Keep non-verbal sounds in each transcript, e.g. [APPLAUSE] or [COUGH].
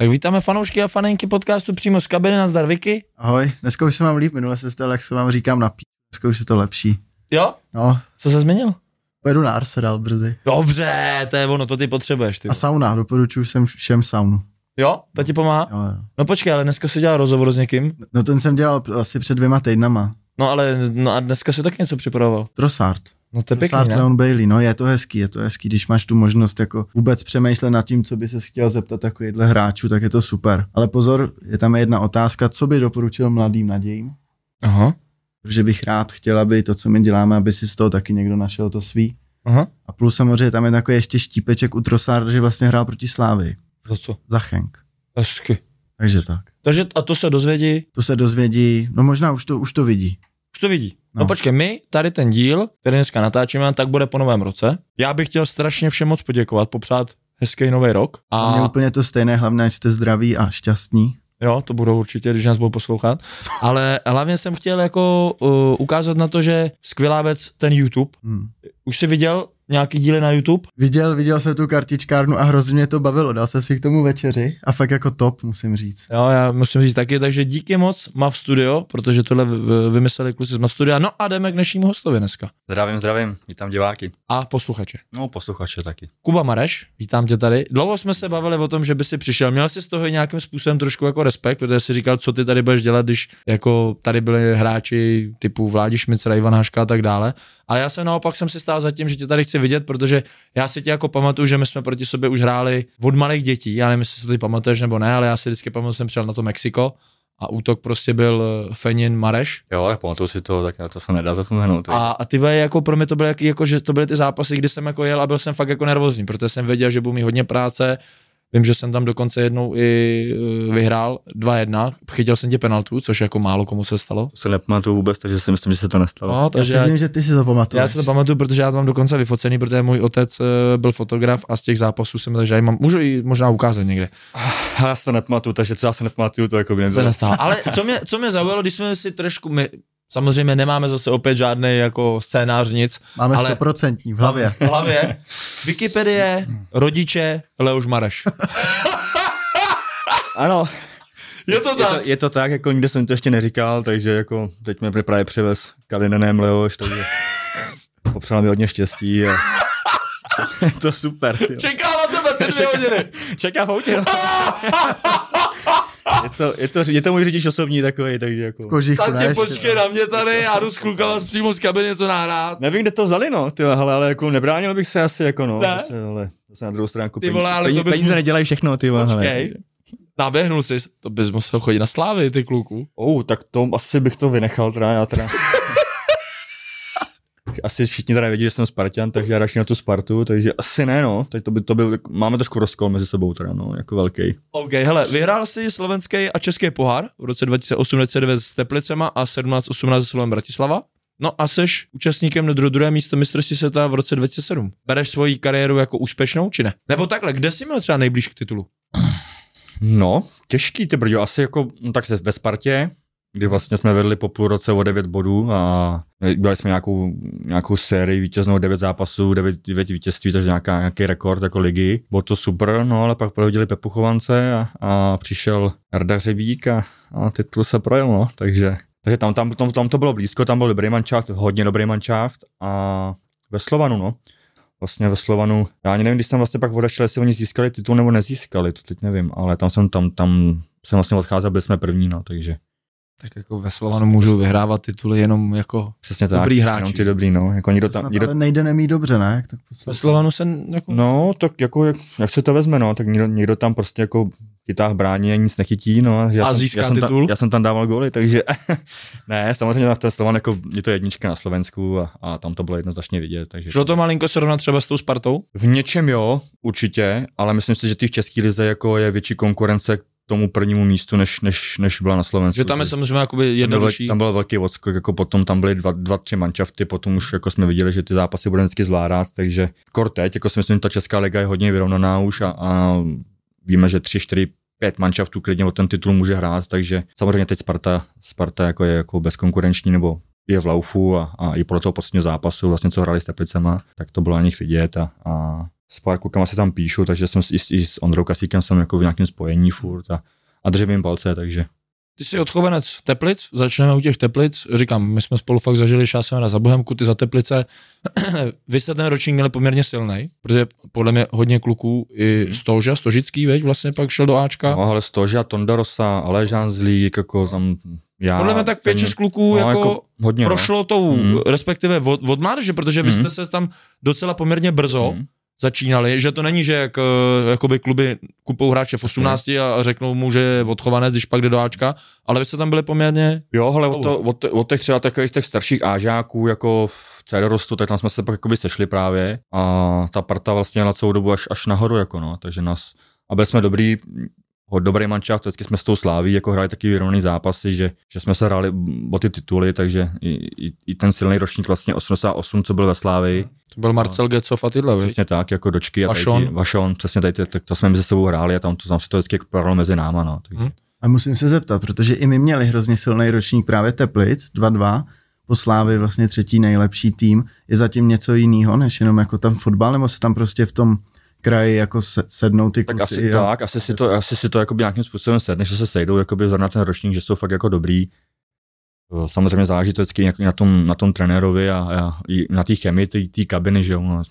Tak vítáme fanoušky a fanenky podcastu přímo z kabiny na zdar Vicky. Ahoj, dneska už se mám líp, minule se stalo, jak se vám říkám na pí. Dneska už je to lepší. Jo? No, Co se změnilo? pojedu na Arsenal brzy. Dobře, to je ono, to ty potřebuješ. Ty. A sauna, doporučuji všem, všem saunu. Jo? To ti pomáhá? Jo, jo. No počkej, ale dneska si dělal rozhovor s někým. No ten jsem dělal asi před dvěma týdnama. No ale no a dneska si taky něco připravoval. Trossard. No to je pěkný, ne? Leon Bailey, no je to hezký, je to hezký, když máš tu možnost jako vůbec přemýšlet nad tím, co by se chtěl zeptat takovýhle hráčů, tak je to super. Ale pozor, je tam jedna otázka, co by doporučil mladým nadějím? Aha, Protože bych rád chtěl, aby to, co my děláme, aby si z toho taky někdo našel to svý. aha. A plus samozřejmě tam je takový ještě štípeček u Trossarda, že vlastně hrál proti Slávy. To co? Zachenk. Hezky. Takže tak. Takže a to se dozvědí, To se dozvědí, no možná už to, už to vidí. už to vidí. No. No. počkej, my tady ten díl, který dneska natáčíme, tak bude po novém roce. Já bych chtěl strašně všem moc poděkovat, popřát hezký nový rok. A mě úplně to stejné, hlavně, jste zdraví a šťastní. jo, to budou určitě, když nás budou poslouchat. Ale hlavně jsem chtěl jako uh, ukázat na to, že skvělá věc ten YouTube. Hmm. Už jsi viděl nějaký díly na YouTube? Viděl, viděl jsem tu kartičkárnu a hrozně mě to bavilo. Dal jsem si k tomu večeři a fakt jako top, musím říct. Jo, já musím říct taky, takže díky moc Mav Studio, protože tohle vymysleli kluci z Mav Studia. No a jdeme k dnešnímu hostovi dneska. Zdravím, zdravím, vítám diváky. A posluchače. No, posluchače taky. Kuba Mareš, vítám tě tady. Dlouho jsme se bavili o tom, že by si přišel. Měl jsi z toho nějakým způsobem trošku jako respekt, protože jsi říkal, co ty tady budeš dělat, když jako tady byli hráči typu Vládi Šmicera, Ivan Haška a tak dále. Ale já jsem naopak jsem si stál za tím, že tě tady chci vidět, protože já si tě jako pamatuju, že my jsme proti sobě už hráli od malých dětí. Já nevím, jestli si to ty pamatuješ nebo ne, ale já si vždycky pamatuju, že jsem přijel na to Mexiko a útok prostě byl eh, Fenin Mareš. Jo, já pamatuju si to, tak to se nedá zapomenout. A, a ty jako pro mě to byly jako, že to byly ty zápasy, kdy jsem jako jel a byl jsem fakt jako nervózní, protože jsem věděl, že budu mít hodně práce. Vím, že jsem tam dokonce jednou i eh, vyhrál 2-1, chytil jsem tě penaltu, což jako málo komu se stalo. To se nepamatuju vůbec, takže si myslím, že se to nestalo. No, Já takže si já, vím, že ty si to pamatuješ. já si to pamatuju, protože já to mám dokonce vyfocený, protože můj otec eh, byl fotograf a z těch zápasů jsem, takže já mám, můžu ji možná ukázat někde. Já si to nepamatuju, takže co já se nepamatuju, to jako by Se nebylo. nestalo. Ale co mě, co mě zaujalo, když jsme si trošku, my samozřejmě nemáme zase opět žádný jako scénář, nic. Máme ale- stoprocentní v hlavě. v hlavě. Wikipedie, rodiče, Leoš Mareš. [LAUGHS] Ano, Je to je to, je to tak, jako nikde jsem to ještě neříkal, takže jako teď mě právě přivez Kalinenem Leoš, takže popřál mi hodně štěstí a je [LAUGHS] to super. Tyjo. Čeká na tebe ty dvě hodiny. Čeká v autě. [LAUGHS] je, to, je, to, je to můj řidič osobní takový, takže jako... Kožichu, Tak ne? tě ještě, počkej na mě tady, já jdu s klukama z přímo z kabiny něco nahrát. Nevím, kde to vzali, no, ty, ale, ale jako nebránil bych se asi, jako no, Ne? zase, ale zase na druhou stránku. Ty vole, ale peníze, to bys peníze mu- nedělají všechno, ty vole, hele. Počkej. Naběhnul jsi, to bys musel chodit na slávy, ty kluku. Oh, tak to asi bych to vynechal teda, já teda. Asi všichni teda vědí, že jsem Spartan, takže já radši na tu Spartu, takže asi ne, no. Tak to by, to by, máme trošku rozkol mezi sebou teda, no, jako velký. OK, hele, vyhrál jsi slovenský a český pohár v roce 2008-2009 s Teplicema a 17-18 se Slovem Bratislava. No a seš účastníkem na dru- druhé místo mistrovství světa v roce 2007. Bereš svoji kariéru jako úspěšnou, či ne? Nebo takhle, kde jsi měl třeba nejblíž k titulu? No, těžký ty brďo, asi jako, no, tak se ve Spartě, kdy vlastně jsme vedli po půl roce o 9 bodů a udělali jsme nějakou, nějakou sérii vítěznou 9 zápasů, 9, 9 vítězství, takže nějaká, nějaký rekord jako ligy. Bylo to super, no ale pak prohodili Pepu Chovance a, a přišel Jarda Hřebík a, a titul se projel, no, takže takže tam, tam, tam, tam, to bylo blízko, tam byl dobrý manšaft, hodně dobrý manšaft a ve Slovanu, no. vlastně ve Slovanu. Já ani nevím, když jsem vlastně pak odešel, jestli oni získali titul nebo nezískali, to teď nevím, ale tam jsem tam, tam jsem vlastně odcházel, byli jsme první, no, takže Tak jako ve Slovanu můžou vyhrávat tituly jenom jako přesně tak. Dobrý hráči. Jenom ty dobrý, no, jako někdo To tam, někdo, ale nejde nemít dobře, ne? Jak tak ve? Slovanu se jako... No, tak jako, jak, jak se to vezme, no, tak někdo, někdo tam prostě jako chytá brání a nic nechytí, no. Já A jsem, získá já jsem titul? Tam, já jsem tam dával góly, takže [LAUGHS] ne, samozřejmě na ten Slovan jako je to jednička na Slovensku a, a tam to bylo jednoznačně vidět, takže Šlo to malinko srovnat třeba s tou Spartou? v něčem jo, určitě, ale myslím si, že ty v české lize jako je větší konkurence tomu prvnímu místu, než, než, než byla na Slovensku. Že tam je samozřejmě jakoby tam byl, jednodušší. tam byl velký odskok, jako potom tam byly dva, dva, tři manšafty, potom už jako jsme viděli, že ty zápasy budeme vždycky zvládat, takže kor teď, jako si myslím, že ta česká liga je hodně vyrovnaná už a, a víme, že tři, čtyři, pět manšaftů klidně o ten titul může hrát, takže samozřejmě teď Sparta, Sparta jako je jako bezkonkurenční nebo je v laufu a, a i podle toho posledního zápasu, vlastně co hráli s Teplicema, tak to bylo na nich vidět a, a s pár klukama se tam píšu, takže jsem s, i, s- i s Ondrou Kasíkem jsem jako v nějakém spojení furt a, a držím jim palce, takže Ty jsi odchovanec Teplic, začneme u těch Teplic. Říkám, my jsme spolu fakt zažili šásem za Bohemku, ty za Teplice. [CLEARS THROAT] Vy jste ten ročník měli poměrně silný, protože podle mě hodně kluků i Stoža, Stožický, veď, vlastně pak šel do Ačka. No, ale Stoža, Tondarosa, Aležán Zlík, jako tam já. Podle mě tak pět, šest kluků no, jako, hodně, prošlo tou, Mm. respektive od, od mládeže, protože vy Mm. jste se tam docela poměrně brzo No. Mm. Začínali, že to není, že jak, eh, jakoby kluby kupou hráče v 18 a řeknou mu, že je odchovanec, když pak jde do Ačka, ale vy jste tam byli poměrně Jo, ale od, to, od, od, těch třeba takových těch starších ážáků, jako v Cedorostu, tak tam jsme se pak jakoby sešli právě a ta parta vlastně na celou dobu až, až nahoru, jako no, takže nás, a byli jsme dobrý, ho- dobrý mančaft, vždycky jsme s tou sláví jako hráli taky vyrovnaný zápasy, že, že jsme se hráli o ty tituly, takže i, i, i ten silný ročník vlastně 88, co byl ve Slávii, to byl Marcel Gecov a tyhle? Přesně tak, jako dočky a tady Vašon. ti, Vašon, přesně tady, tak to jsme mezi sebou hráli a tam, to, tam se to vždycky prodalo mezi náma, no. Takže. Hm. A musím se zeptat, protože i my měli hrozně silný ročník právě Teplic, 2-2, po Slávy vlastně třetí nejlepší tým. Je zatím něco jiného, než jenom jako tam fotbal, nebo se tam prostě v tom kraji jako se, sednou ty Tak kluci? asi, a- tak, asi si to, asi si to jakoby nějakým způsobem sedne, že se sejdou jakoby zrovna ten ročník, že jsou fakt jako dobrý. Samozřejmě záleží to vždycky na tom, na tom trenérovi a, a na té chemii té té kabiny, že jo.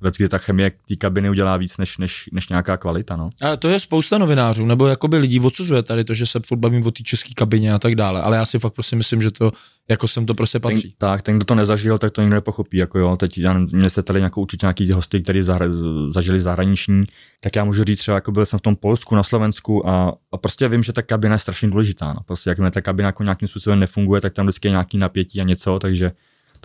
Vždycky ta chemie té kabiny udělá víc než, než, než nějaká kvalita, no. Ale to je spousta novinářů, nebo jakoby lidí odsuzuje tady to, že se furt bavím o té české kabině a tak dále, ale já si fakt prostě myslím, že to, jako sem to prostě Ten, patří. tak, ten, kdo to nezažil, tak to nikdo nepochopí. Jako jo, teď já měli jste tady nějakou určitě nějaký hosty, kteří zahra, zažili zahraniční, tak já můžu říct třeba, jako byl jsem v tom Polsku, na Slovensku a, a prostě vím, že ta kabina je strašně důležitá. No. Prostě jakmile ta kabina jako nějakým způsobem nefunguje, tak tam vždycky je nějaký napětí a něco, takže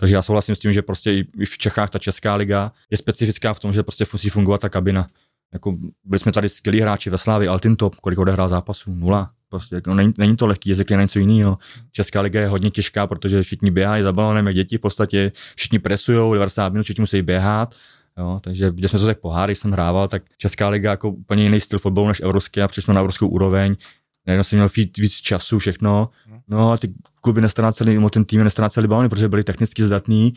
takže já souhlasím s tím, že prostě i v Čechách ta česká liga je specifická v tom, že prostě musí fungovat ta kabina. Jako byli jsme tady skvělí hráči ve Slávě, Altintop, kolik odehrál zápasů? Nula. Prostě jako není, není, to lehký jazyk, je něco jiného. Česká liga je hodně těžká, protože všichni běhají za balonem jak děti, v podstatě všichni presují 90 minut, všichni musí běhat. Jo, takže když jsme to tak poháry, jsem hrával, tak Česká liga jako úplně jiný styl fotbalu než evropský a přišli jsme na evropskou úroveň. Najednou jsem měl víc, víc času, všechno. No a ty kluby nestráceli, nebo ten tým nestráceli balony, protože byli technicky zdatní.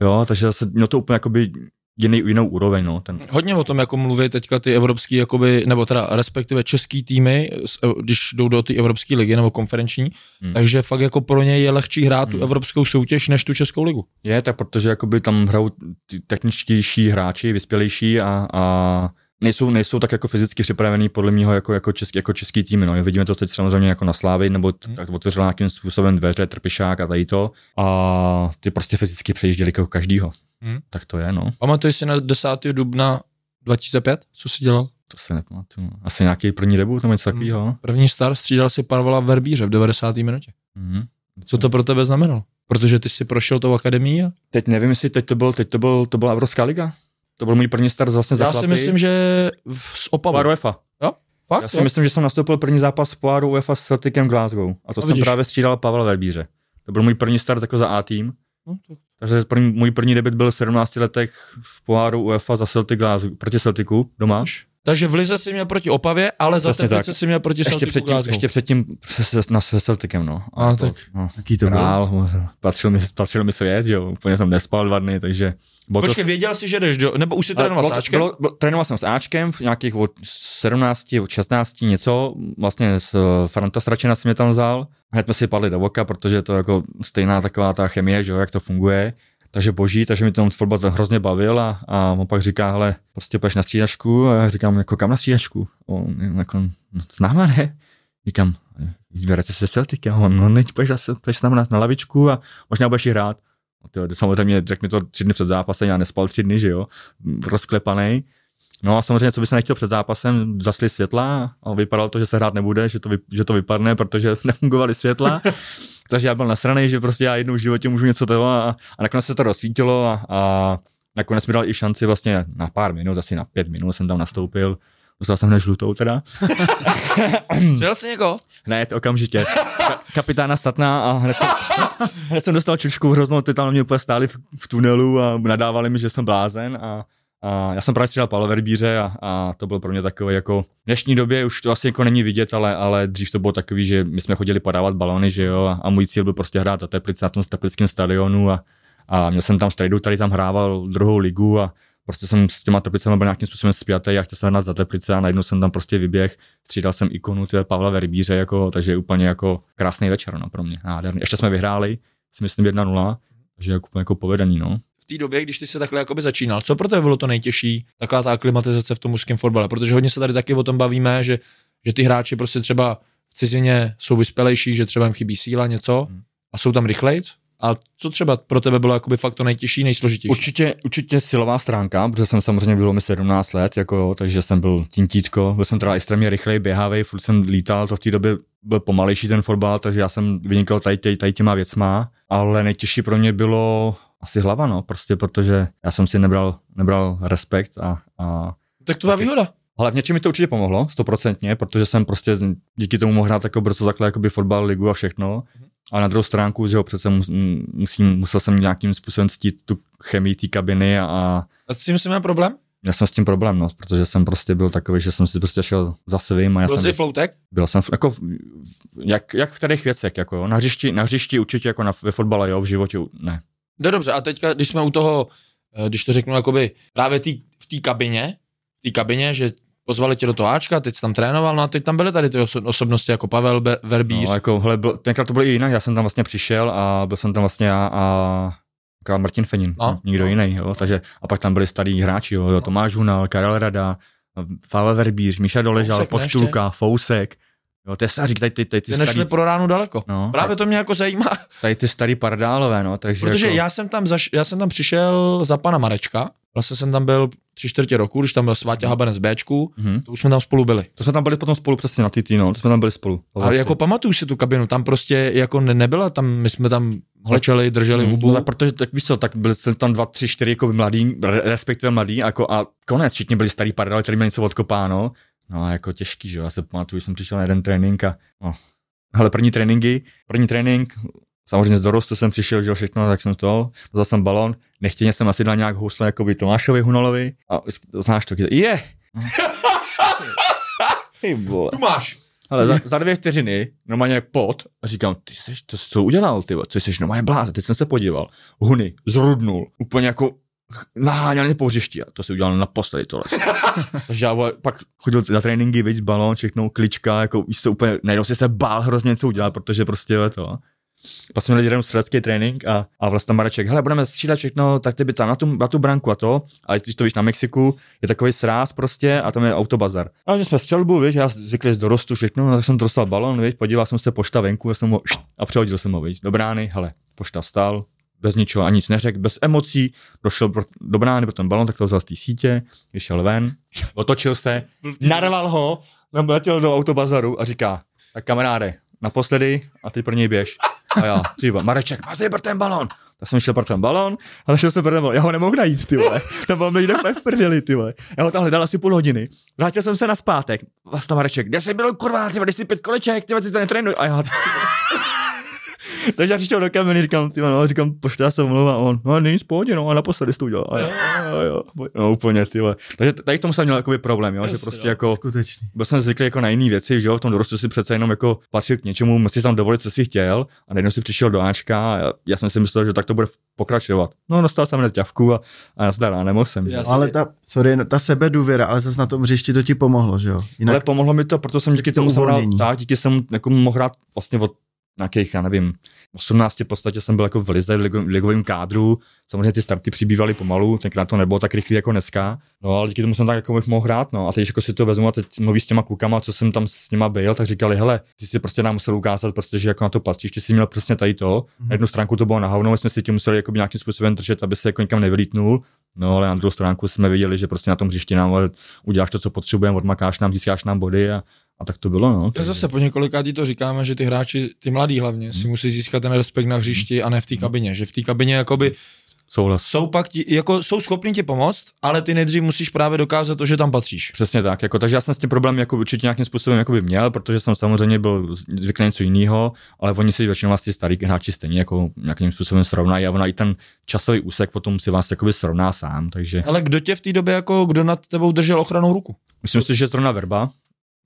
Jo, takže zase mělo to úplně jakoby jiný, jinou úroveň, no. Ten, Hodně o tom, jako mluví teďka ty evropský, jakoby, nebo teda respektive český týmy, s- když jdou do té evropské ligy nebo konferenční, hmm. Takže fakt jako pro ně je lehčí hrát tu Hmm. evropskou soutěž než tu českou ligu. Je, tak protože jakoby tam hrajou ty techničtější hráči, vyspělejší a, a nejsou, nejsou tak jako fyzicky připravený podle mě jako, jako, český, jako český tým. No. Vidíme to teď samozřejmě jako na Slávy, nebo t- tak otevřel nějakým způsobem dveře, trpišák a tady to. A ty prostě fyzicky přejížděli jako každýho. Hmm. Tak to je, no. Pamatuješ si na 10. dubna 2005, co jsi dělal? To se nepamatuju. Asi nějaký první debut nebo něco takového. První star střídal si Pavla Verbíře v 90. minutě. Mm-hmm. Co to pro tebe znamenalo? Protože ty si prošel tou akademií a Teď nevím, jestli teď to byl, teď to byl, to byla Evropská liga. To byl můj první start vlastně za já si myslím, že z Opavou. Poháru UEFA. Fakt? Já si jo? myslím, že jsem nastoupil první zápas v poháru UEFA s Celticem Glasgow. A to A jsem vidíš. právě střídal Pavel Verbíře. To byl můj první start jako za A tým. No, to- Takže první, můj první debut byl v 17 letech v poháru UEFA za Celtic Glasgow, proti Celticu doma. Takže v Lize si měl proti Opavě, ale za Teplice tak. si měl proti Ještě Celticu předtím, Glasgow. ještě předtím se, na, se Celticem, no. A to, tak. no. Jaký to bylo? Král, patřil mi, patřil mi svět, jo. Úplně jsem nespal dva dny, takže... Bylo to- Počkej, věděl jsi, že jdeš do, nebo už si trénoval s bylo, Ačkem? bylo, bylo, trénoval jsem s Ačkem, v nějakých od 17, od 16 něco, vlastně s eh, Franta Stračena si mě tam vzal, hned jsme si padli do voka, protože je to jako stejná taková ta chemie, že jo, jak to funguje. Takže boží, takže mi ten fotbal hrozně bavil a, a on pak říká, hele, prostě půjdeš na střídačku a já říkám, jako kam na střídačku? On jako, no, s náma ne? Říkám, vyberete se Celtic a on, no neď půjdeš, půjdeš s náma na, na lavičku a možná budeš hrát. No, tyjo, samozřejmě řekl mi to tři dny před zápasem, já nespal tři dny, že jo, rozklepaný. No a samozřejmě, co by se nechtěl před zápasem, zasli světla a vypadalo to, že se hrát nebude, že to, vy, že to vypadne, protože [LAUGHS] nefungovaly světla. Takže já byl nasraný, že prostě já jednou v životě můžu něco toho a, a nakonec se to rozsvítilo a, a nakonec mi dal i šanci vlastně na pár minut, asi na pět minut jsem tam nastoupil. Dostal jsem hned žlutou teda. [LAUGHS] Přijel jsi někoho? Ne, to okamžitě. Ka- kapitána Statná a hned jsem, hned jsem dostal čučku hroznou, ty tam na mě úplně stáli v, v tunelu a nadávali mi, že jsem blázen a a já jsem právě střídal Pavla Verbíře a, a, to bylo pro mě takové jako, v dnešní době už to asi jako není vidět, ale, ale dřív to bylo takový, že my jsme chodili podávat balony, že jo, a, a můj cíl byl prostě hrát za Teplice na tom teplickém stadionu a, a měl jsem tam strejdu, tady tam hrával druhou ligu a prostě jsem s těma Teplicemi byl nějakým způsobem spjatý a chtěl jsem hrát za Teplice a najednou jsem tam prostě vyběh, střídal jsem ikonu tě, Pavla Verbíře, jako, takže úplně jako krásný večer no, pro mě, nádherný. Ještě jsme vyhráli, si myslím 1-0, takže jako, jako povedený, no v té době, když ty se takhle jakoby začínal, co pro tebe bylo to nejtěžší, taková ta aklimatizace v tom mužském fotbale? Protože hodně se tady taky o tom bavíme, že, že ty hráči prostě třeba v cizině jsou vyspělejší, že třeba jim chybí síla, něco hmm. a jsou tam rychlejc. A co třeba pro tebe bylo jakoby fakt to nejtěžší, nejsložitější? Určitě, určitě silová stránka, protože jsem samozřejmě bylo mi 17 let, jako, takže jsem byl tintítko, byl jsem teda extrémně rychlej, běhavý, furt jsem lítal, to v té době byl pomalejší ten fotbal, takže já jsem vynikal tady, tady, tady těma věcma, ale nejtěžší pro mě bylo asi hlava, no, prostě protože já jsem si nebral, nebral respekt a, a tak to byla výhoda. Ale v něčem mi to určitě pomohlo, stoprocentně, protože jsem prostě díky tomu mohl hrát jako brzo takhle jakoby fotbal, ligu a všechno. A na druhou stránku, že ho přece musím, musel jsem nějakým způsobem ctít tu chemii té kabiny a, a s tím jsem měl problém? Já jsem s tím problém, no, protože jsem prostě byl takový, že jsem si prostě šel za svým. A já byl jsem, jsi floutek? Byl jsem, jako, jak, jak v kterých věcech, jako, na hřišti, na hřišti určitě, jako na, ve fotbale, jo, v životě ne. No dobře, a teďka, když jsme u toho, eh, když to řeknu, jakoby právě tý, v té kabině, v té kabině, že pozvali tě do toho Ačka, teď jsi tam trénoval, no a teď tam byly tady ty osobnosti jako Pavel Be- Verbíř. No, jako, hele, byl, tenkrát to bylo i jinak, já jsem tam vlastně přišel a byl jsem tam vlastně já a Martin Fenin, no. nikdo no. jiný, jo, takže a pak tam byli starý hráči, jo, jo Tomáš Hunal, Karel Rada, Pavel Verbíř, Míša Doležal, Fousek, Poštulka, Fousek, Jo, to je tady, tady, tady, ty, ty nešli starý... pro ránu daleko. No, Právě to mě jako zajímá. [LAUGHS] Tady ty starý pardálové, no, takže Protože jako... já, jsem tam zaš, já jsem tam přišel za pana Marečka, vlastně jsem tam byl tři čtvrtě roku, když tam byl Sváťa Haben z Bčku, mm-hmm. to už jsme tam spolu byli. To jsme tam byli potom spolu přesně na TT, no, to jsme tam byli spolu. A jako pamatuju si tu kabinu, tam prostě jako ne, nebyla, tam my jsme tam hlečeli, drželi mm, hubu. No, tak protože, tak víš co, tak byli jsme tam dva, tři, čtyři jako mladí, respektive mladí, jako a konec, všichni byli starý pardále, který měli něco odkopáno, No a jako těžký, že jo, já se pamatuju, že jsem přišel na jeden trénink a no, ale první tréninky, první trénink, samozřejmě z dorostu jsem přišel, že jo, všechno, tak jsem to, vzal jsem balon, nechtěně jsem asi dal nějak housle jako by Tomášovi Hunalovi a znáš to, je, [LAUGHS] je! Tu máš. Ale za, za dvě vteřiny normálně pot a říkám, ty jsi, to, co udělal, ty, co jsi normálně blázen, teď jsem se podíval, Huny, zrudnul, úplně jako naháněl po hřišti a to si udělal naposledy tohle. [LAUGHS] Takže já pak chodil na tréninky, viď, balón, všechno, klička, jako se úplně, najednou si se bál hrozně něco udělat, protože prostě je to. Pak jsme měli jeden střelecký trénink a, a vlastně Mareček, hele, budeme střílet všechno, tak ty by tam na tu, na tu branku a to, a když to víš na Mexiku, je takový sráz prostě a tam je autobazar. A my jsme střelbu, víš, já zvyklý z dorostu všechno, tak jsem dostal balon, víš, podíval jsem se pošta venku a, jsem ho, a přehodil jsem ho, víš, do brány, hele, pošta vstal, bez ničeho a nic neřekl, bez emocí, došel do brány pro ten balon, tak to vzal z té sítě, vyšel ven, [LAUGHS] otočil se, narval ho, letěl do autobazaru a říká, tak kamaráde, naposledy a ty pro něj běž. A já, ty Mareček, máš pro ten balon. Tak jsem šel pro ten balon, ale šel jsem pro ten balon. Já ho nemohl najít, ty vole. Ten balon někde v prdeli, ty vole. Já ho tam hledal asi půl hodiny. Vrátil jsem se na zpátek. Vlastně Mareček, kde jsi byl, kurva, ty vole, jsi pět koleček, ty vole, si to netrénuj. A já, [LAUGHS] takže já přišel do kabiny, říkám, ty no, říkám, poště já se omlouvám, on, no není pohodě, no, a naposledy jsi to udělal. A jo, jo, jo, no úplně, ty Takže tady k tomu jsem měl jakoby problém, jo, že prostě jako, Skutečný. byl jsem zvyklý jako na jiné věci, že jo, v tom dorostu si přece jenom jako patřil k něčemu, mohl si tam dovolit, co si chtěl, a najednou si přišel do Ačka a já, já jsem si myslel, že tak to bude pokračovat. No, dostal jsem hned ťavku a, a zdar, a nemohl jsem. Já ale ta, sorry, ta sebedůvěra, ale zase na tom hřišti to ti pomohlo, že jo? Jinak... Ale pomohlo mi to, protože jsem díky tomu, hrál, tak, díky jsem jako mohl hrát vlastně od nějakých, já nevím, 18 v podstatě jsem byl jako v lize, v ligovém kádru, samozřejmě ty starty přibývaly pomalu, tenkrát to nebylo tak rychlé jako dneska, no ale díky tomu jsem tak jako mohl hrát, no. A teď jako si to vezmu a teď mluví s těma klukama, co jsem tam s nima byl, tak říkali, hele, ty si prostě nám musel ukázat, prostě, že jako na to patříš, ty jsi měl přesně tady to, mm-hmm. na jednu stránku to bylo na hovno, my jsme si tě museli jako nějakým způsobem držet, aby se jako nikam nevylítnul, No ale na druhou stránku jsme viděli, že prostě na tom hřišti nám uděláš to, co potřebujeme, odmakáš nám, získáš nám body a, a tak to bylo. No. To zase po několikátý to říkáme, že ty hráči, ty mladí hlavně, si hmm. musí získat ten respekt na hřišti a ne v té kabině. Že v té kabině jakoby Souhlas. Jsou pak ti, jako jsou schopni ti pomoct, ale ty nejdřív musíš právě dokázat to, že tam patříš. Přesně tak, jako, takže já jsem s tím problém jako určitě nějakým způsobem jako by měl, protože jsem samozřejmě byl zvyklý něco jiného, ale oni si většinou vlastně starý hráči stejně jako nějakým způsobem srovnají a ona i ten časový úsek potom si vás jakoby srovná sám, takže. Ale kdo tě v té době jako, kdo nad tebou držel ochranou ruku? Myslím si, že zrovna Verba,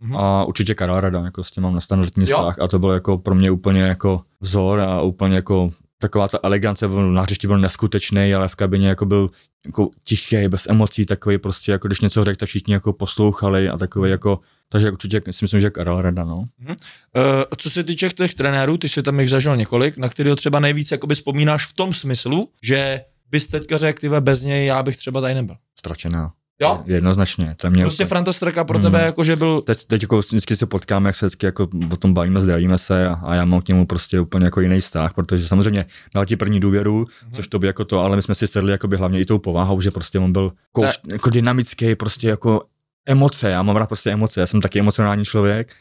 Mm-hmm. A určitě Karel Rada, jako s tím mám na standardní vztah a to bylo jako pro mě úplně jako vzor a úplně jako taková ta elegance na hřišti byl neskutečný, ale v kabině jako byl jako tichý, bez emocí, takový prostě, jako když něco řekl, tak všichni jako poslouchali a takový mhm. jako, takže určitě si myslím, že Karel Reda, no. Uh-huh. Uh, co se týče těch trenérů, ty jsi tam jich zažil několik, na kterého třeba nejvíc jakoby vzpomínáš v tom smyslu, že bys teďka řekl, ty bez něj já bych třeba tady nebyl. Stračená. Jo? Jednoznačně. To mě prostě. Franta Straka pro tebe, mm. jako že byl... Teď, teď jako vždycky se potkáme, jak se vždycky jako o tom bavíme, zdravíme se a, a, já mám k němu prostě úplně jako jiný vztah, protože samozřejmě dal ti první důvěru, mm. což to by jako to, ale my jsme si sedli jako by hlavně i tou povahou, že prostě on byl kouč, jako dynamický, prostě jako emoce, já mám rád prostě emoce, já jsem taky emocionální člověk,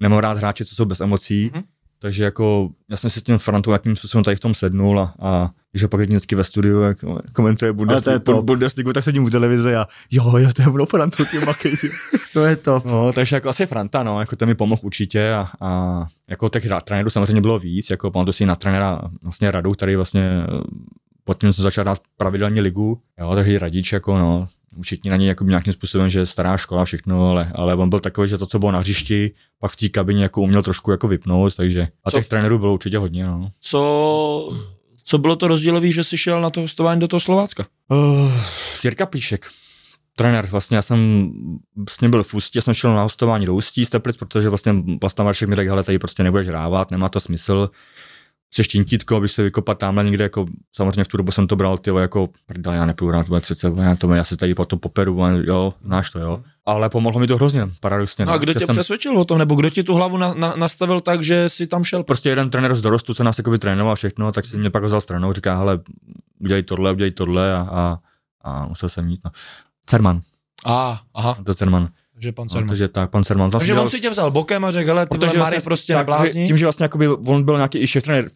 nemám rád hráče, co jsou bez emocí, mm. takže jako já jsem si s tím Frantou jakým způsobem tady v tom sednul a, a když ho pak vždycky ve studiu jak komentuje Bundesligu, Bundesligu, tak sedím u televize a jo, jo, to je ono Frantu, ty makej. [LAUGHS] to je to. No, takže jako asi Franta, no, jako ten mi pomohl určitě a, a jako těch trenérů samozřejmě bylo víc, jako pamatuju si na trenéra vlastně Radu, který vlastně pod tím jsem začal dát pravidelně ligu, jo, takže radič, jako no, všichni na něj jako nějakým způsobem, že stará škola, všechno, ale, ale on byl takový, že to, co bylo na hřišti, pak v té kabině jako uměl trošku jako vypnout, takže a těch trenérů bylo určitě hodně. No. Co co bylo to rozdílové, že jsi šel na to hostování do toho Slovácka? Uh, Jirka Píšek, trenér, vlastně já jsem s ním byl v Ústí, já jsem šel na hostování do Ústí z Teplic, protože vlastně Vlastna Maršek mi řekl, hele, tady prostě nebudeš hrávat, nemá to smysl, se štintítko, aby se vykopat tamhle někde, jako samozřejmě v tu dobu jsem to bral, ty jako, prdele, já nepůjdu na to 30, já, to, já se tady po to poperu, jo, znáš to, jo. Ale pomohlo mi to hrozně, paradoxně. No a kdo tě jsem... přesvědčil o tom, nebo kdo ti tu hlavu na, na, nastavil tak, že si tam šel? Prostě jeden trenér z dorostu, co nás jakoby trénoval všechno, tak si mě pak vzal stranou, říká, hele, udělej tohle, udělej tohle a, a, a musel jsem jít. No. Cerman. A, aha. To Cerman. Takže pan Serman. No, takže tak, pan Serman. Takže on si tě vzal bokem a řekl, hele, ty vole, vlastně, prostě tak, neblázni. Tím, že vlastně jakoby, on byl nějaký i šéf-trenér,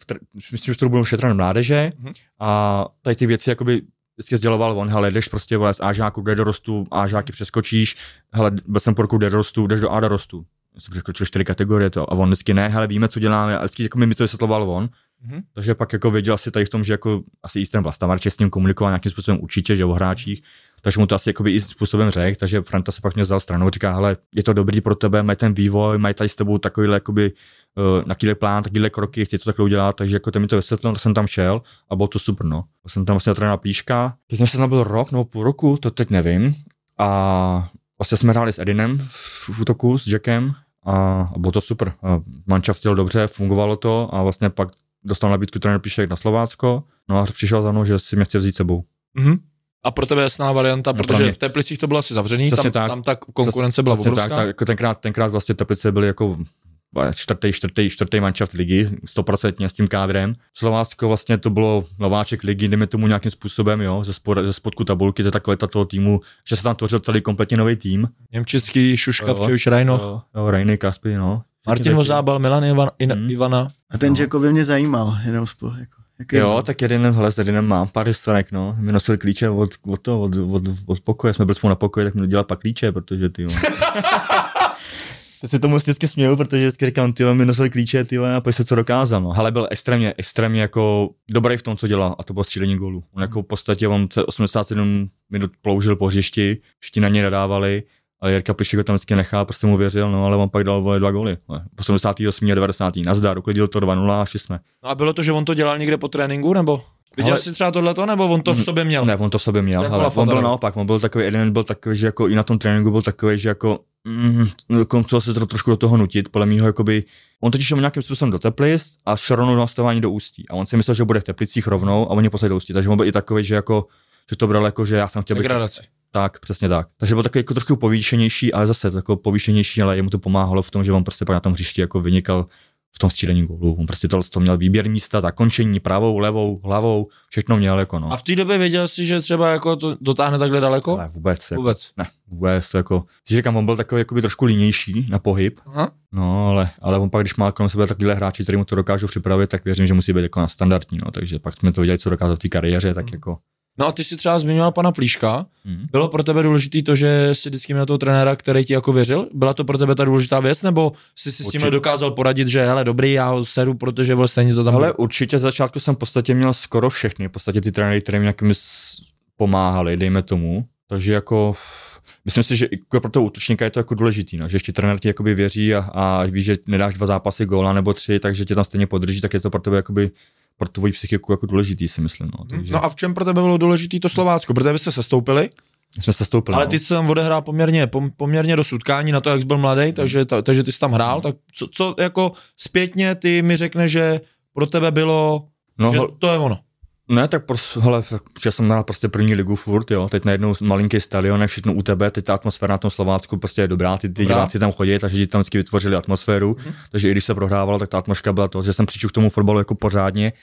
myslím, že to byl šéf mládeže mm-hmm. a tady ty věci jakoby vždycky sděloval on, hele, jdeš prostě vole, z Ažáku do dorostu, Ažáky přeskočíš, hele, byl jsem po roku do dorostu, jdeš do A dorostu. Já jsem přeskočil čtyři kategorie to a on vždycky ne, hele, víme, co děláme, a vždycky jako mi, mi to vysvětloval on. Mm-hmm. Takže pak jako věděl asi tady v tom, že jako asi i ten Vlastavar s ním komunikoval nějakým způsobem určitě, že o hráčích, takže mu to asi jakoby i způsobem řekl, takže Franta se pak mě vzal stranou, říká, hele, je to dobrý pro tebe, mají ten vývoj, mají tady s tebou takovýhle jakoby uh, takovýhle plán, takovýhle kroky, chtějí to takhle udělat, takže jako ten mi to vysvětlil, jsem tam šel a bylo to super, no. Jsem tam vlastně trénoval píška, když jsem tam byl rok nebo půl roku, to teď nevím. A vlastně jsme hráli s Edinem v útoku, s Jackem a, a bylo to super. Manča chtěl dobře, fungovalo to a vlastně pak dostal nabídku trenér Píšek na Slovácko, no a přišel za mnou, že si mě chce vzít sebou. Mm-hmm. A pro tebe jasná varianta, no, protože v Teplicích to bylo asi zavřený, tam, tak, tam ta konkurence byla obrovská. Tak, tak, jako tenkrát, tenkrát vlastně Teplice byly jako čtvrtý, čtvrtý, čtvrtý manšaft ligy, stoprocentně s tím kádrem. Slovácko vlastně to bylo nováček ligy, jdeme tomu nějakým způsobem, jo, ze, spod, ze spodku tabulky, ze ta kvalita toho týmu, že se tam tvořil celý kompletně nový tým. Němčický, Šuška, Včevič, Rajnov. Jo, jo, Rajny, Kaspy, no. Martin Vozábal, Milan Ivan, hmm. Ivana. A ten no. Jackovi mě zajímal, jenom spolu, jako. Jaký jo, tak jeden hele, s jeden mám pár historik, no. Mi nosil klíče od, od, to, od, od, od pokoje, jsme byli spolu na pokoji, tak mi dělal pak klíče, protože ty To se [LAUGHS] tomu vždycky směju, protože vždycky říkám, ty mi nosil klíče, ty a pojď se co dokázal. No. Ale byl extrémně, extrémně jako dobrý v tom, co dělal, a to bylo střílení gólu. On jako v podstatě on 87 minut ploužil po hřišti, všichni na něj nadávali, ale Jirka Pišek ho tam vždycky nechal, prostě mu věřil, no ale on pak dal vole, dva góly. 88 a 90. Nazdar, uklidil to 2-0 a šli jsme. No a bylo to, že on to dělal někde po tréninku, nebo? Viděl Ale- jsi třeba tohleto, nebo on to v sobě měl? Ne, on to v sobě měl, Jako ale on byl naopak, on byl takový, jeden byl takový, že jako i na tom tréninku byl takový, že jako mm, jako se to trošku do toho nutit, podle mého jakoby, on totiž šel nějakým způsobem do Teplic a šel rovnou do nastavování do Ústí a on si myslel, že bude v Teplicích rovnou a oni poslali do Ústí, takže on byl i takový, že jako, že to bral jako, že já jsem chtěl být Degradaci. Tak, přesně tak. Takže byl takový jako trošku povýšenější, ale zase jako povýšenější, ale jemu to pomáhalo v tom, že on prostě pak na tom hřišti jako vynikal v tom střílení gólu. On prostě to, to měl výběr místa, zakončení pravou, levou, hlavou, všechno měl jako no. A v té době věděl jsi, že třeba jako to dotáhne takhle daleko? Ale vůbec. Jako, Vůbec. Ne, vůbec. Jako, si říkám, on byl takový jakoby trošku línější na pohyb, Aha. no, ale, ale on pak, když má kolem sebe takovýhle hráči, který mu to dokážou připravit, tak věřím, že musí být jako na standardní, no, takže pak jsme to viděli, co dokázal v té kariéře, tak jako, No a ty si třeba zmiňoval pana Plíška. hm. Bylo pro tebe důležité to, že jsi vždycky měl toho trenéra, který ti jako věřil? Byla to pro tebe ta důležitá věc, nebo jsi si s tím dokázal poradit, že hele, dobrý, já ho seru, protože vlastně to tam Ale určitě z začátku jsem v podstatě měl skoro všechny, v podstatě ty trenéry, které mi nějakými pomáhali, dejme tomu. Takže jako myslím si, že i jako pro toho útočníka je to jako důležitý, no, že ještě trenér ti jakoby věří a, a víš, že nedáš dva zápasy góla nebo tři, takže tě tam stejně podrží, tak je to pro tebe jakoby pro tvoji psychiku jako důležitý, si myslím. No, takže No a v čem pro tebe bylo důležité to Slovácko? Protože vy jste se stoupili, jsme se stoupili. ale no. ty jsi tam odehrál poměrně, pom, poměrně do utkání na to, jak jsi byl mladý, takže, ta, takže ty jsi tam hrál, tak co, co jako zpětně ty mi řekne, že pro tebe bylo, no, že to je ono. Ne, tak prostě, hele, protože jsem hrál prostě první ligu furt, jo, teď najednou malinký stadion, je všechno u tebe, teď ta atmosféra na tom Slovácku prostě je dobrá, ty, ty diváci tam chodí, takže ti tam vždycky vytvořili atmosféru, Mhm. takže i když se prohrávalo, tak ta atmosféra byla to, že jsem přišel k tomu fotbalu jako pořádně,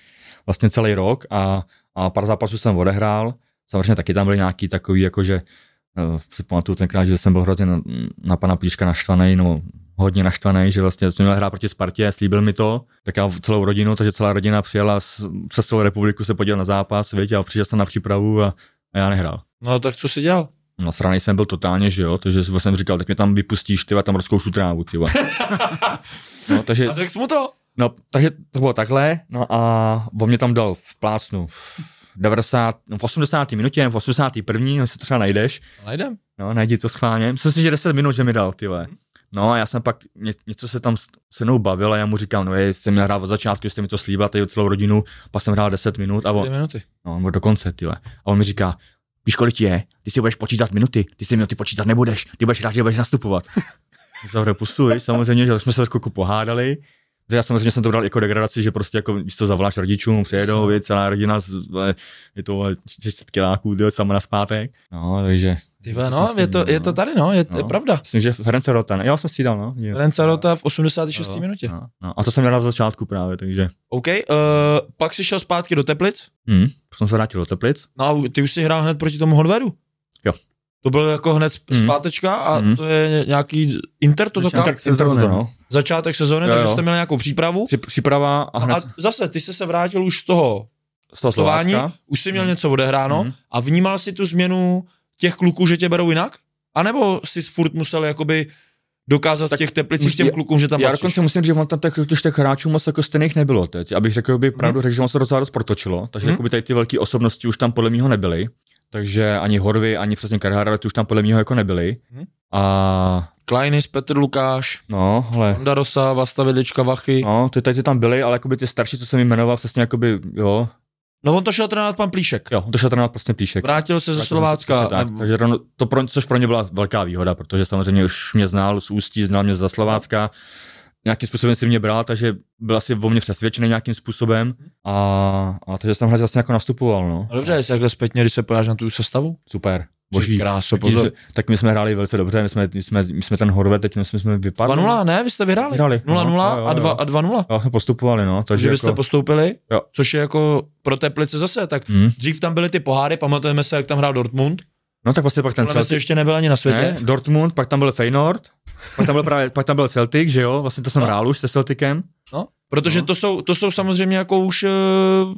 vlastně celý rok a, a pár zápasů jsem odehrál, samozřejmě taky tam byly nějaký takový, jakože si pamatuju tenkrát, že jsem byl hrozně na, na pana Plíška naštvaný, no hodně naštvaný, že vlastně jsme měli hrát proti Spartě, slíbil mi to, tak já celou rodinu, takže celá rodina přijela z, přes celou republiku se podívat na zápas, víte, a přišel jsem na přípravu a, a já nehrál. No tak co jsi dělal? Nasranej jsem byl totálně, že jo, takže jsem říkal, tak mě tam vypustíš, ty tam rozkoušu trávu, ty. [LAUGHS] No, takže, A řekl jsi mu to? no, takže to bylo takhle, no a on mě tam dal v plácnu 90, no, v 80. minutě, v 81. no, to třeba najdeš, Najdem. No, najdi to schválně. Myslím si, že 10 minut, že mi dal, ty vole. No a já jsem pak, ně, něco se tam se mnou bavil a já mu říkám, no je, jste měl hrát od začátku, jste mi to slíbil, tady celou rodinu, pak jsem hrál 10 minut a on, minuty. no, on byl dokonce, ty vole. A on mi říká, víš, kolik ti je? Ty si budeš počítat minuty, ty si minuty počítat nebudeš, ty budeš hrát, že budeš nastupovat. Zavře pustu, víš, samozřejmě, že jsme se trošku pohádali, že já samozřejmě jsem to bral jako degradaci, že prostě jako, když to zavoláš rodičům, přijedou, víc, celá rodina, z- je to vole, 600 kiláků, vole, sama na zpátek. No, takže Ty vole, no, je to, je to no. tady, no, je, to je No. pravda. Myslím, že Ference Rota, ne? Jo, jsem střídal, no. Je. Ferenc Rota v 86. Jo, minutě. No, no. A to jsem měl v začátku právě, takže. OK, uh, pak si šel zpátky do Teplic, Hmm. Jsem se vrátil do Teplic. no a ty už si hrál hned proti tomu Honveru. Jo. To byl jako hned Mhm. zpátečka a Mhm. to je nějaký Inter, to Začátek tak, sezóny. Inter to, no. začátek sezóny, Jo, takže jo. jste měli nějakou přípravu. Při, příprava a hned a zase, ty jsi se vrátil už z toho z toho hostování, Slovácka. už jsi měl něco odehráno Mhm. a vnímal si tu změnu těch kluků, že tě berou jinak? A nebo jsi furt musel jakoby dokázat v Tak těch teplicích těm klukům, že tam Já patříš? dokonce musím říct, že on tam těch, těch, těch hráčů moc jako stejných nebylo teď. Abych řekl, by pravdu řekl, že on se docela dost protočilo, takže Mhm. jakoby tady ty velké osobnosti už tam podle mého nebyly. Takže ani Horvy, ani přesně Karhara, už tam podle mého jako nebyly. Mhm. A Kleinis, Petr Lukáš, no, hele, Honda Rosa, Vlasta Vidlička, Vachy. No. no, ty tady ty tam byly, ale jakoby ty starší, co jsem jmenoval, přesně jakoby, jo, no on to šel trénovat pan Plíšek. jo, to šel trénovat prostě Plíšek. Vrátil se ze se Slovácka. přesně Tak, nebo- takže to pro, což pro ně byla velká výhoda, protože samozřejmě už mě znal z Ústí, znal mě za Slovácka, nějakým způsobem si mě bral, takže byl asi o mě přesvědčený nějakým způsobem a, a takže jsem hned vlastně jako nastupoval, no. No dobře, jestli takhle zpětně, když se podíváš na tu sestavu. Super. Boží. kráso, Tak my, pozor. jsme, tak my jsme hráli velice dobře, my jsme, my jsme, my jsme ten Horvet, teď my jsme, jsme vypadli. 2-0, ne? Vy jste vyhráli. Vyhráli, 0-0 no, a jo, 2 jo. a 2-0. Jo, postupovali, no. Takže Takže vy jako, jste postoupili, Jo. což je jako pro Teplice zase. Tak Hmm. dřív tam byly ty poháry, pamatujeme se, jak tam hrál Dortmund. No tak vlastně pak ten Ten se ještě nebyl ani na světě. ne, Dortmund, pak tam byl Feyenoord, pak tam byl právě, pak tam byl Celtic, že jo, vlastně to jsem No. hrál už se Celticem. No, protože No. to, jsou, to jsou samozřejmě jako už... Uh,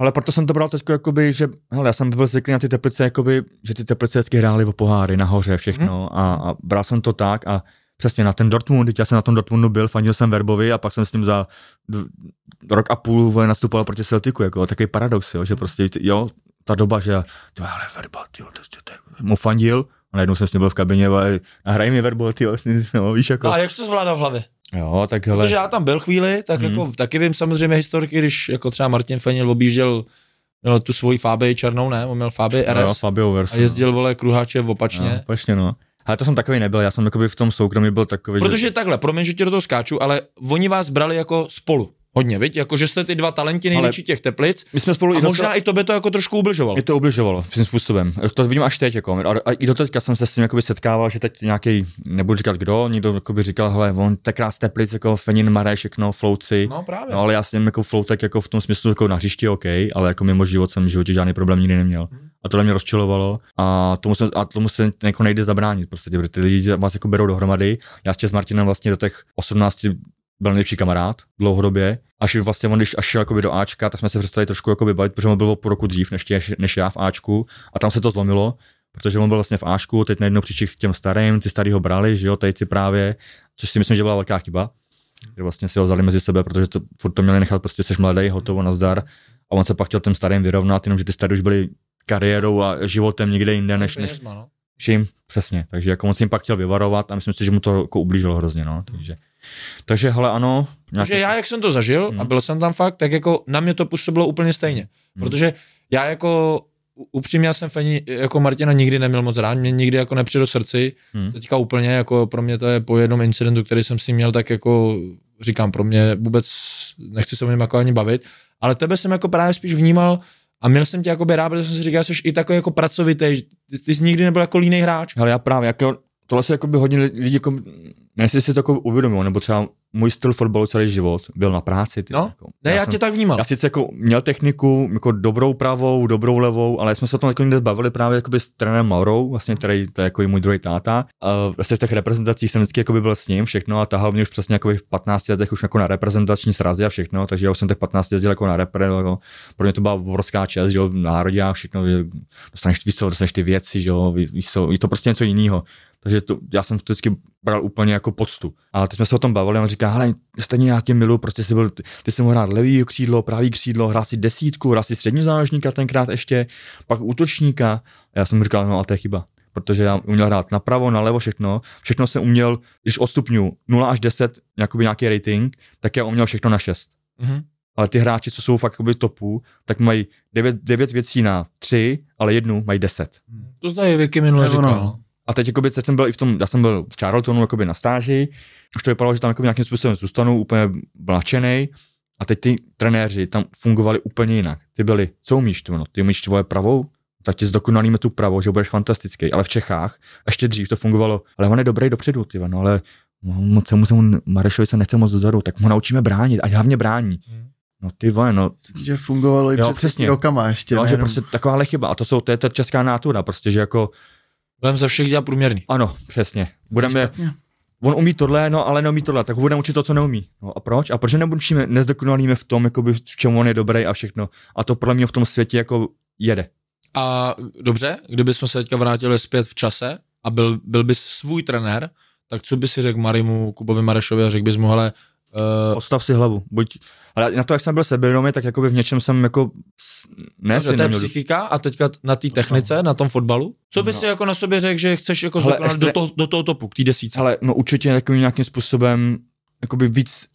Ale proto jsem to bral teď, jakoby, že hele, já jsem byl zvyklý na ty teplice, jakoby, že ty teplice vždycky hrály o poháry nahoře všechno Mhm. a, a, bral jsem to tak a přesně na ten Dortmund, teď já jsem na tom Dortmundu byl, fandil jsem Verbovi a pak jsem s ním za rok a půl vole, nastupoval proti Celticu, jako takový paradox, jo, že prostě, jo, ta doba, že ty ale Verba, ty to, to, to, mu fandil a najednou jsem s ním byl v kabině, ale a hraj mi Verbo, ty [LAUGHS] no, víš, jako, no a jak jsi to zvládal v hlavě? jo, tak hele, Protože já tam byl chvíli, tak Mhm. jako taky vím samozřejmě historiky, když jako třeba Martin Fenil objížděl měl tu svoji Fabii černou, ne, on měl Fabii No, jo, RS Fabio Verso, a jezdil, vole, kruháče opačně. No, opačně, no. Ale to jsem takový nebyl, já jsem jakoby v tom soukromí byl takový, Protože že... takhle, promiň, že ti do toho skáču, ale oni vás brali jako spolu. Hodně, viď? Jako, že jste ty dva talenti největší těch teplic. My jsme spolu A i možná docela- i tobě to jako trošku ubližovalo. Mě to ubližovalo svým způsobem. To vidím až teď. Jako. A, a, i do teďka jsem se s tím jakoby setkával, že teď nějaký, nebudu říkat kdo, někdo jakoby říkal, hele, on tenkrát z Teplic, jako Fenin, Maré, všechno, flouci. No právě. No, ale já s ním jako floutek jako v tom smyslu jako na hřišti OK, ale jako mimo život jsem v životě žádný problém nikdy neměl. A tohle mě rozčilovalo a tomu, jsem, a tomu se jako nejde zabránit. Prostě, protože ty lidi vás jako berou dohromady. Já ještě s Martinem vlastně do těch 18 byl nejlepší kamarád dlouhodobě. Až vlastně on, když až šel jakoby do Ačka, tak jsme se přestali trošku jakoby bavit, protože on byl o půl roku dřív než, tě, než já v Ačku a tam se to zlomilo, protože on byl vlastně v Ačku, teď najednou přišli k těm starým, ty starý ho brali, že jo, tady ty právě, což si myslím, že byla velká chyba, že vlastně si ho vzali mezi sebe, protože to, furt to měli nechat, prostě seš mladý, hotovo, nazdar a on se pak chtěl těm starým vyrovnat, jenomže ty starý už byli kariérou a životem někde jinde, než, než no. vším, přesně. Takže jako on si jim pak chtěl vyvarovat a myslím si, že mu to jako ublížilo hrozně, no. Takže, takže hele, ano. Takže já, jak jsem to zažil Hmm. a byl jsem tam fakt, tak jako na mě to působilo úplně stejně. Protože já jako upřímně já jsem Feni, jako Martina nikdy neměl moc rád, mě nikdy jako nepřijde do srdci. Hmm. Teďka úplně jako pro mě to je po jednom incidentu, který jsem si měl, tak jako říkám, pro mě vůbec nechci se o něm jako ani bavit, ale tebe jsem jako právě spíš vnímal a měl jsem tě jako rád, protože jsem si říkal, že jsi i takový jako pracovitý, ty, ty jsi nikdy nebyl jako línej hráč. Ale já právě, jako, tohle se jako by hodně lidí, jako, ne, si to jako uvědomují, nebo třeba můj styl fotbalu celý život byl na práci. Ty, No, jako, Ne, já, jsem, tě tak vnímal. Já sice jako měl techniku, jako dobrou pravou, dobrou levou, ale jsme se o tom jako někde bavili právě jakoby s trenérem Maurou, vlastně, který to je jako můj druhý táta. A vlastně v těch reprezentacích jsem vždycky jakoby byl s ním všechno a tahal mě už přesně jako v 15 letech už jako na reprezentační srazy a všechno, takže já už jsem těch 15 jezdil jako na repre, jako, pro mě to byla obrovská čest, že jo, v národě a všechno, že dostaneš, víš co, dostaneš ty věci, že jo, víš co, je to prostě něco jiného. Takže to, já jsem vždycky bral úplně jako poctu. Ale teď jsme se o tom bavili a on říká, hele, stejně já tě milu, protože jsi byl, ty jsi mohl hrát levý křídlo, pravý křídlo, hrál si desítku, hrál si střední záložníka tenkrát ještě, pak útočníka. A já jsem mu říkal, no a to je chyba. Protože já uměl hrát napravo, nalevo, všechno. Všechno jsem uměl, když odstupňu 0 až 10, jakoby nějaký rating, tak já uměl všechno na 6. Mhm. Ale ty hráči, co jsou fakt jakoby topu, tak mají 9, 9 věcí na 3, ale jednu mají 10. To tady Vicky minule říkal. no. A teď jakoby, teď jsem byl i v tom, já jsem byl v Charltonu jakoby na stáži, už to vypadalo, že tam jakoby nějakým způsobem zůstanu, úplně nadšenej, a teď ty trenéři tam fungovali úplně jinak. Ty byli, co umíš ty, no, ty umíš tvoje pravou, tak ti zdokonalíme tu pravou, že budeš fantastický, ale v Čechách ještě dřív to fungovalo, ale on je dobrý dopředu, ty, no, ale no, moc se mu se mu Marešovi se nechce moc dozadu, tak mu naučíme bránit, ať hlavně brání. No ty vole, no, Že fungovalo i Jo, před přesně. rokama ještě. no že prostě takováhle chyba, a to jsou, to je ta česká nátura, prostě, že jako, Budeme ze všech dělat průměrný. ano, přesně, budeme, on umí tohle, no ale neumí tohle, tak ho budeme učit to, co neumí. No a proč? A proč ho nebučíme, nezdokonalíme v tom, jakoby, v čem on je dobrý a všechno. A to podle mě v tom světě jako jede. A dobře, kdybychom se teďka vrátili zpět v čase a byl, byl bys svůj trenér, tak co by si řekl Marimu Kubovi Marešovi a řekl bys mu, hele, uh, Postav si hlavu. Buď, ale na to, jak jsem byl sebevědomý, tak jakoby v něčem jsem jako, ne, si to je psychika a teďka na té technice, na tom fotbalu. Co bys si jako na sobě řekl, že chceš jako Hele, extre- do, toho, do toho topu, k té desíce? ale no určitě nějakým způsobem, jakoby víc,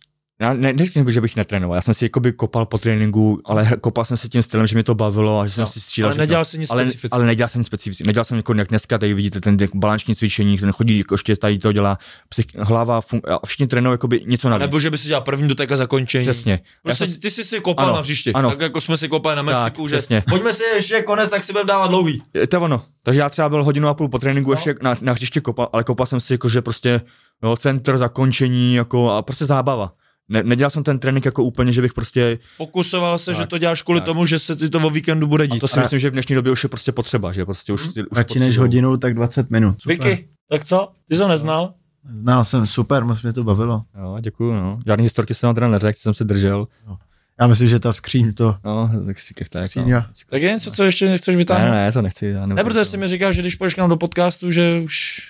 já ne, neřeknu, že bych netrénoval, já jsem si jakoby kopal po tréninku, ale kopal jsem se tím stylem, že mě to bavilo a že jsem Jo, si střílel. ale nedělal jsi nic ale, specifického. ale nedělal jsem nic specifického. Nedělal jsem jako jak dneska, tady vidíte ten balanční cvičení, ten chodí, jako ještě tady to dělá, psych, hlava, fun, a všichni trénují jakoby něco navíc. Nebo že by si dělal první dotek a zakončení. Přesně. Prostě jsem- ty jsi si kopal Ano, na hřišti, ano. tak jako jsme si kopali na Mexiku, že přesně. pojďme si ještě konec, tak si budeme dávat dlouhý. Je to ono. Takže já třeba byl hodinu a půl po tréninku No. no. ještě na, na hřiště kopal, ale kopal jsem si jako, že prostě no, centr, zakončení jako, a prostě zábava. Ne, nedělal jsem ten trénink jako úplně, že bych prostě, Fokusoval se, Tak, že to děláš kvůli tak. tomu, že se ti to o víkendu bude a dít. to si myslím, že v dnešní době už je prostě potřeba, že prostě už, ty, už Radši než hodinu, tak 20 minut. Super. Vicky, tak co? Ty jsi ho neznal? Znal jsem, super, moc mě to bavilo. Jo, děkuju, no. Žádný historky jsem vám teda neřekl, jsem se držel. Já myslím, že ta skříň to... No, tak si tak, tak Skříň, no. jo. Tak je něco, co ještě nechceš Ne, vytáhnout? ne, to nechci. Já Ne, protože jsi mi říkal, že když půjdeš k nám do podcastu, že už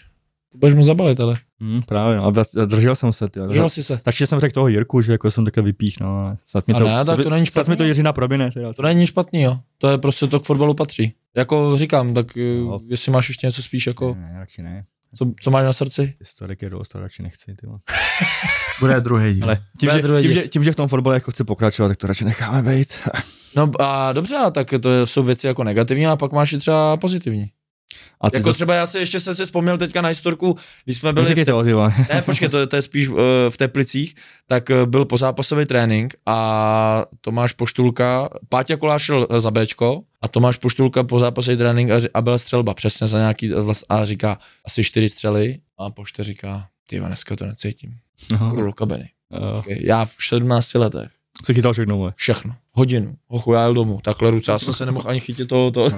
to budeš mu zabalit, ale Hmm, právě, no. A držel jsem se, ty. držel jsi se. Takže jsem řekl toho Jirku, že jako jsem také vypíchnul, ale snad mi A to, ne, tak to není snad mi špatný. to Jiřina proběne. Teda. To není špatný, jo. To je prostě to k fotbalu patří. Jako říkám, tak No. no. jestli máš ještě něco spíš jako, Ne, radši ne. co, co máš na srdci? Historik je dost, to radši nechci. Ty. vole. [LAUGHS] Bude druhý díl. Ale tím Bude že, druhý tím, že, tím, že v tom fotbale jako chci pokračovat, tak to radši necháme být. No a dobře, a tak to jsou věci jako negativní a pak máš i třeba pozitivní. A ty Jako zas- třeba já si ještě jsem si vzpomněl teďka na historku, když jsme byli... v Říkejte, o, ty vole. Ne, počkej, to, to je spíš uh, v Teplicích, tak uh, byl pozápasový trénink a Tomáš Poštulka, Páťa Kolář šel za Bčko a Tomáš Poštulka pozápasový trénink a, a byla střelba přesně za nějaký vlast, a říká asi čtyři střely a Poště říká, ty dneska to necítím. Do kabiny. Já v 17 letech, Se chytal všechno, vole. všechno, hodinu, hochu, já jel domů, takhle ruce, já jsem se nemohl ani chytit toho, to.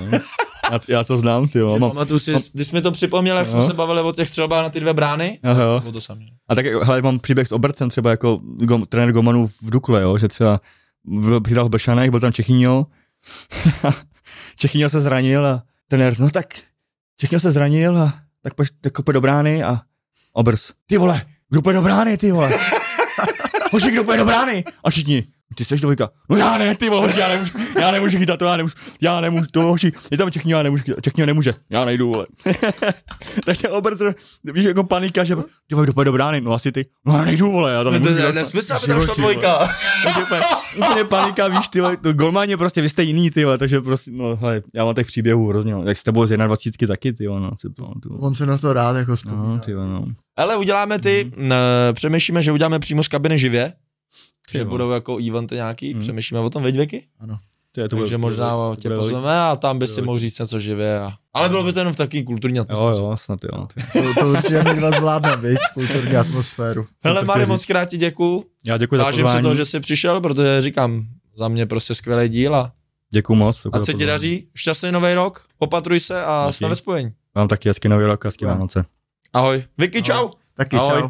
Já, já to znám, ty jo. Mám, Pamatuju si, když jsme to připomněl, jak jsme se bavili o těch střelbách na ty dvě brány, Aha, jo. to samé. A tak hele, mám příběh s Obercem, třeba jako gom, trenér Gomanů v Dukle, jo, že třeba byl- přidal v Bešanech, byl tam Čechyňo, [LAUGHS] Čechyňo se zranil a trenér, no tak Čechyňo se zranil a tak pojď, tak pojď do brány a Obers, ty vole, kdo pojď do brány, ty vole, [LAUGHS] hoši, kdo pojď do brány a všichni, ty seš dvojka, no já ne, ty vole, já nemůžu, já nemůžu chytat to, já nemůžu, já nemůžu, to hoši, je tam Čechyňo, já nemůžu, chytat, Čechyňo nemůže, já nejdu, vole. [LAUGHS] Takže Obers, víš, jako panika, že ty vole, kdo pojď do brány, no asi ty, no já nejdu, vole, já tam No to nemůžu. je chytat. nesmysl, aby tam šla dvojka. Takže úplně, panika, víš, ty vole, to golman je prostě, vy jste jiný, ty vole, takže prostě, no, hele, já mám těch příběhů hrozně, no. jak s tebou z 21 taky, ty vole, no, si pamatuju. On se na to rád jako No, vzpomíná. ty vole, no. Ale uděláme ty, mm. přemýšlíme, že uděláme přímo z kabiny živě, Ty že vole. budou jako eventy nějaký, Mm. přemýšlíme o tom, veď Věky? To je, to Takže bude- možná to bude- tě to bude- pozveme a tam by si mohl říct něco živě. A... Ale bylo by to jenom v takový kulturní Jo, atmosféře. jo, snad jo. Ty. To, to určitě dva zvládne, viď, kulturní atmosféru. [LAUGHS] Hele, to Mari, chtěl moc krát ti děkuju. Já děkuji za Vážím si pozvání. toho, že jsi přišel, protože říkám, za mě prostě skvělý díl a Děkuji moc. za se ti daří. Šťastný nový rok, opatruj se a Díky. jsme ve spojení. Vám taky hezký nový rok a hezký Jo. Vánoce. Ahoj. Vicky, čau. Taky Ahoj. čau.